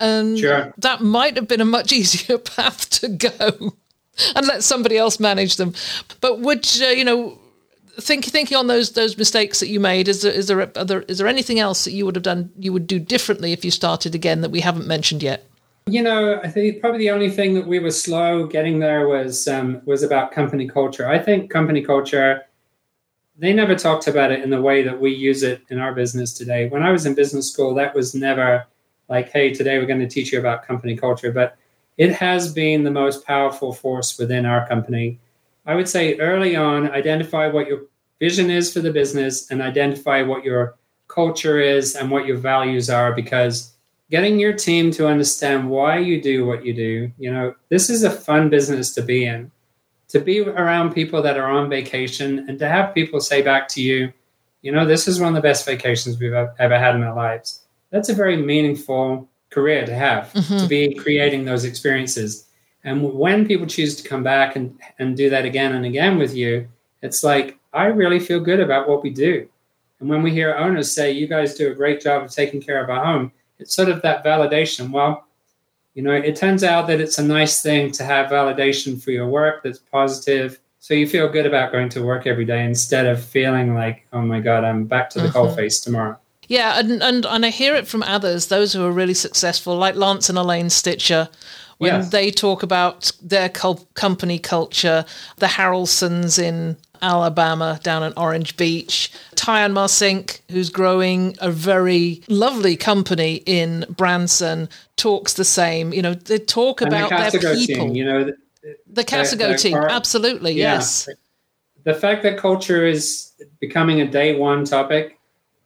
And sure. that might have been a much easier path to go and let somebody else manage them. But would uh, you know? Think, thinking on those those mistakes that you made, is there is there, there is there anything else that you would have done you would do differently if you started again that we haven't mentioned yet? You know, I think probably the only thing that we were slow getting there was um, was about company culture. I think company culture they never talked about it in the way that we use it in our business today. When I was in business school, that was never like, hey, today we're going to teach you about company culture. But it has been the most powerful force within our company. I would say early on, identify what your vision is for the business and identify what your culture is and what your values are because getting your team to understand why you do what you do, you know, this is a fun business to be in to be around people that are on vacation and to have people say back to you, you know, this is one of the best vacations we've ever had in our lives. That's a very meaningful career to have, mm-hmm. to be creating those experiences. And when people choose to come back and, and do that again and again with you, it's like, I really feel good about what we do. And when we hear owners say, you guys do a great job of taking care of our home, it's sort of that validation. Well, you know, it turns out that it's a nice thing to have validation for your work that's positive. So you feel good about going to work every day instead of feeling like, oh my God, I'm back to the mm-hmm. coalface tomorrow. Yeah, and, and and I hear it from others, those who are really successful, like Lance and Elaine Stitcher, when they talk about their company culture, the Harrelsons in Alabama down at Orange Beach, Tyan Marsink, who's growing a very lovely company in Branson, talks the same. You know, they talk and about the their people. Team, you know, the, the Casago team, absolutely, yeah. yes. The fact that culture is becoming a day one topic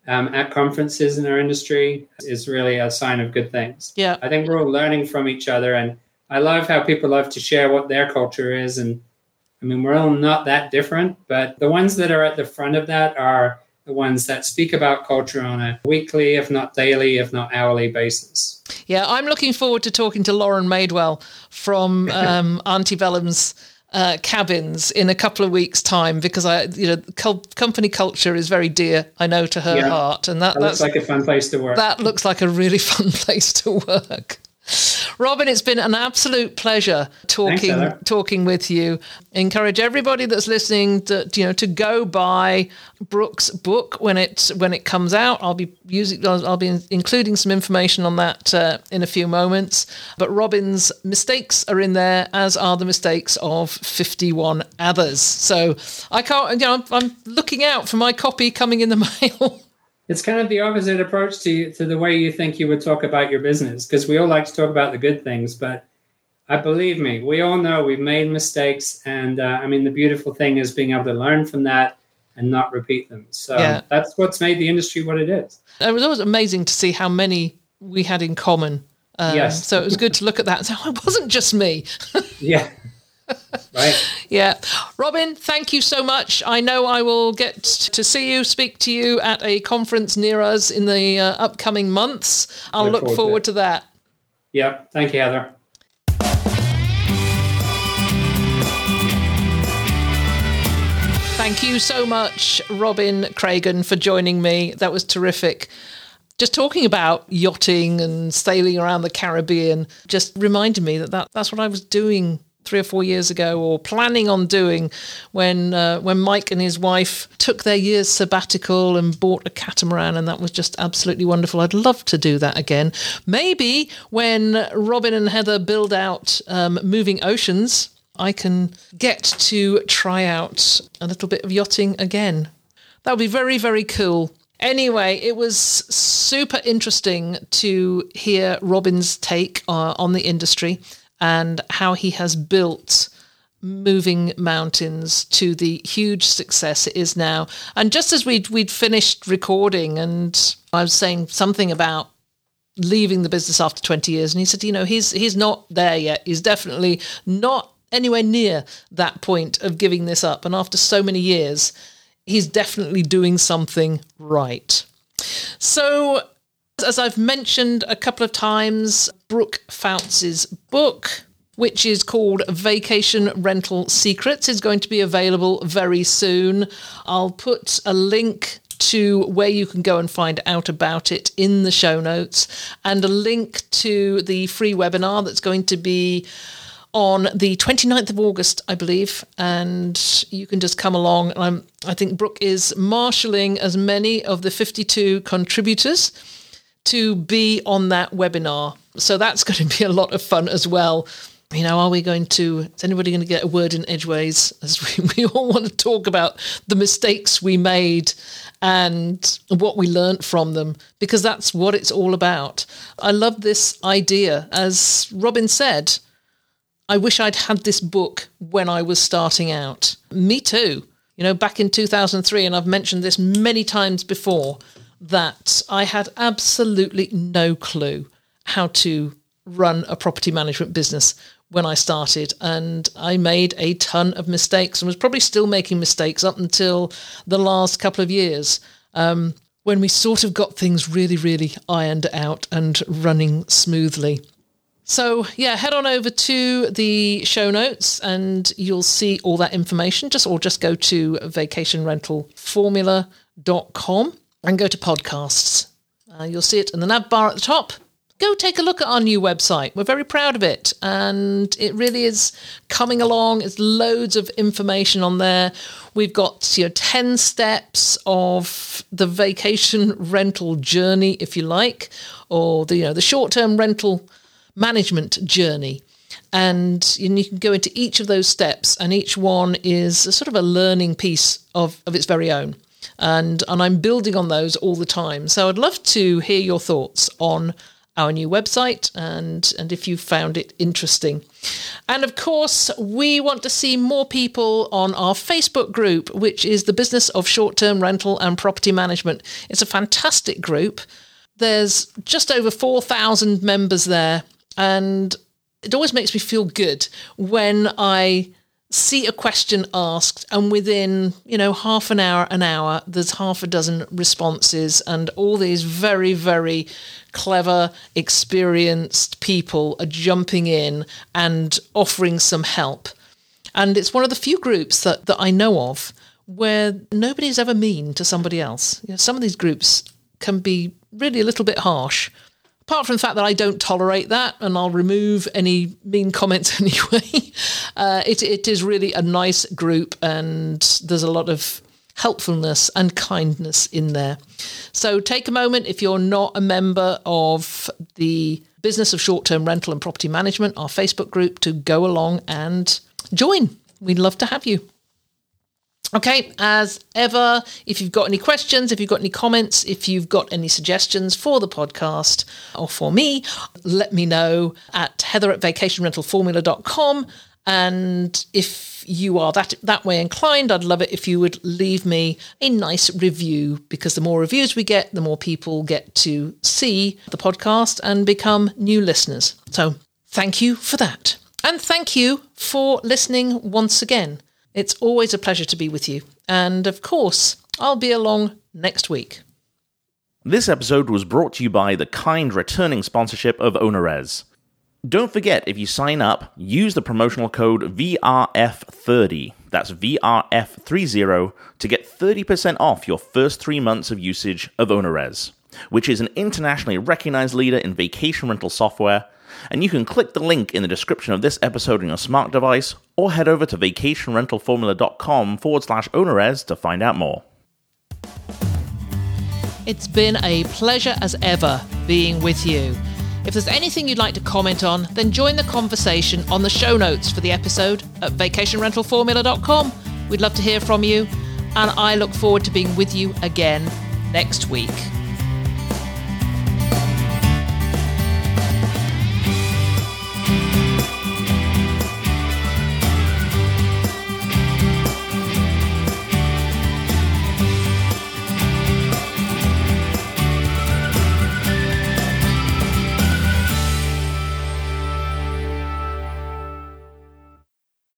um, at conferences in our industry is really a sign of good things. Yeah, I think we're all learning from each other, and I love how people love to share what their culture is. And I mean, we're all not that different, but the ones that are at the front of that are the ones that speak about culture on a weekly, if not daily, if not hourly basis. Yeah, I'm looking forward to talking to Lauren Madewell from um, Antebellum's uh, cabins in a couple of weeks' time because I, you know, company culture is very dear, I know, to her yeah, heart, and that, that looks like a fun place to work. That looks like a really fun place to work. Robin, it's been an absolute pleasure talking Thanks, talking with you. Encourage everybody that's listening to you know to go buy Brooke's book when it when it comes out. I'll be using I'll, I'll be including some information on that uh, in a few moments. But Robin's mistakes are in there, as are the mistakes of fifty one others. So I can't you know I'm looking out for my copy coming in the mail it's kind of the opposite approach to to the way you think you would talk about your business because we all like to talk about the good things but I believe me we all know we've made mistakes and uh, i mean the beautiful thing is being able to learn from that and not repeat them. So yeah. that's what's made the industry what it is. It was always amazing to see how many we had in common. Um, yes. so it was good to look at that and say oh, it wasn't just me. Yeah right. Yeah. Robin, thank you so much. I know I will get to see you, speak to you at a conference near us in the uh, upcoming months. I'll look, look forward, forward to, to that. Yeah. Thank you, Heather. Thank you so much, Robin Craigen, for joining me. That was terrific just talking about yachting and sailing around the Caribbean just reminded me that, that that's what I was doing three or four years ago, or planning on doing when uh, when Mike and his wife took their year's sabbatical and bought a catamaran, and that was just absolutely wonderful. I'd love to do that again. Maybe when Robin and Heather build out um, moving oceans, I can get to try out a little bit of yachting again. That would be very very cool. Anyway, it was super interesting to hear Robin's take uh, on the industry and how he has built moving mountains to the huge success it is now. And just as we'd we'd finished recording, and I was saying something about leaving the business after 20 years, and he said, you know, he's he's not there yet. He's definitely not anywhere near that point of giving this up. And after so many years, he's definitely doing something right. So as I've mentioned a couple of times, Brooke Fouts' book, which is called Vacation Rental Secrets, is going to be available very soon. I'll put a link to where you can go and find out about it in the show notes and a link to the free webinar that's going to be on the 29th of August, I believe, and you can just come along. Um, I think Brooke is marshalling as many of the 52 contributors to be on that webinar. So that's going to be a lot of fun as well. You know, are we going to, is anybody going to get a word in edgeways as we, we all want to talk about the mistakes we made and what we learnt from them? Because that's what it's all about. I love this idea. As Robin said, I wish I'd had this book when I was starting out. Me too. You know, back in 2003, and I've mentioned this many times before, that I had absolutely no clue how to run a property management business when I started. And I made a ton of mistakes and was probably still making mistakes up until the last couple of years. Um, when we sort of got things really, really ironed out and running smoothly. So, yeah, head on over to the show notes and you'll see all that information. Just or just go to vacationrentalformula.com and go to podcasts. Uh, you'll see it in the nav bar at the top. Go take a look at our new website. We're very proud of it, and it really is coming along. There's loads of information on there. We've got you know ten steps of the vacation rental journey, if you like, or the you know the short term rental management journey and you can go into each of those steps and each one is sort of a learning piece of, of its very own and and I'm building on those all the time. So I'd love to hear your thoughts on our new website and and if you found it interesting. And of course, we want to see more people on our Facebook group, which is the Business of Short-Term Rental and Property Management. It's a fantastic group. There's just over 4,000 members there and it always makes me feel good when I see a question asked and within you know half an hour an hour there's half a dozen responses and all these very very clever experienced people are jumping in and offering some help. And it's one of the few groups that, that i know of where nobody's ever mean to somebody else. You know, some of these groups can be really a little bit harsh apart from the fact that I don't tolerate that and I'll remove any mean comments anyway, uh, it, it is really a nice group and there's a lot of helpfulness and kindness in there. So take a moment if you're not a member of the Business of Short Term Rental and Property Management, our Facebook group, to go along and join. We'd love to have you. Okay, as ever, if you've got any questions, if you've got any comments, if you've got any suggestions for the podcast or for me, let me know at heather at vacationrentalformula.com. And if you are that that way inclined, I'd love it if you would leave me a nice review because the more reviews we get, the more people get to see the podcast and become new listeners. So thank you for that. And thank you for listening once again. It's always a pleasure to be with you. And of course, I'll be along next week. This episode was brought to you by the kind returning sponsorship of OwnerRez. Don't forget, if you sign up, use the promotional code VRF30, that's VRF30, to get 30% off your first three months of usage of OwnerRez, which is an internationally recognized leader in vacation rental software And you can click the link in the description of this episode on your smart device or head over to vacationrentalformula.com forward slash ownerrez to find out more. It's been a pleasure as ever being with you. If there's anything you'd like to comment on, then join the conversation on the show notes for the episode at vacationrentalformula.com. We'd love to hear from you, and I look forward to being with you again next week.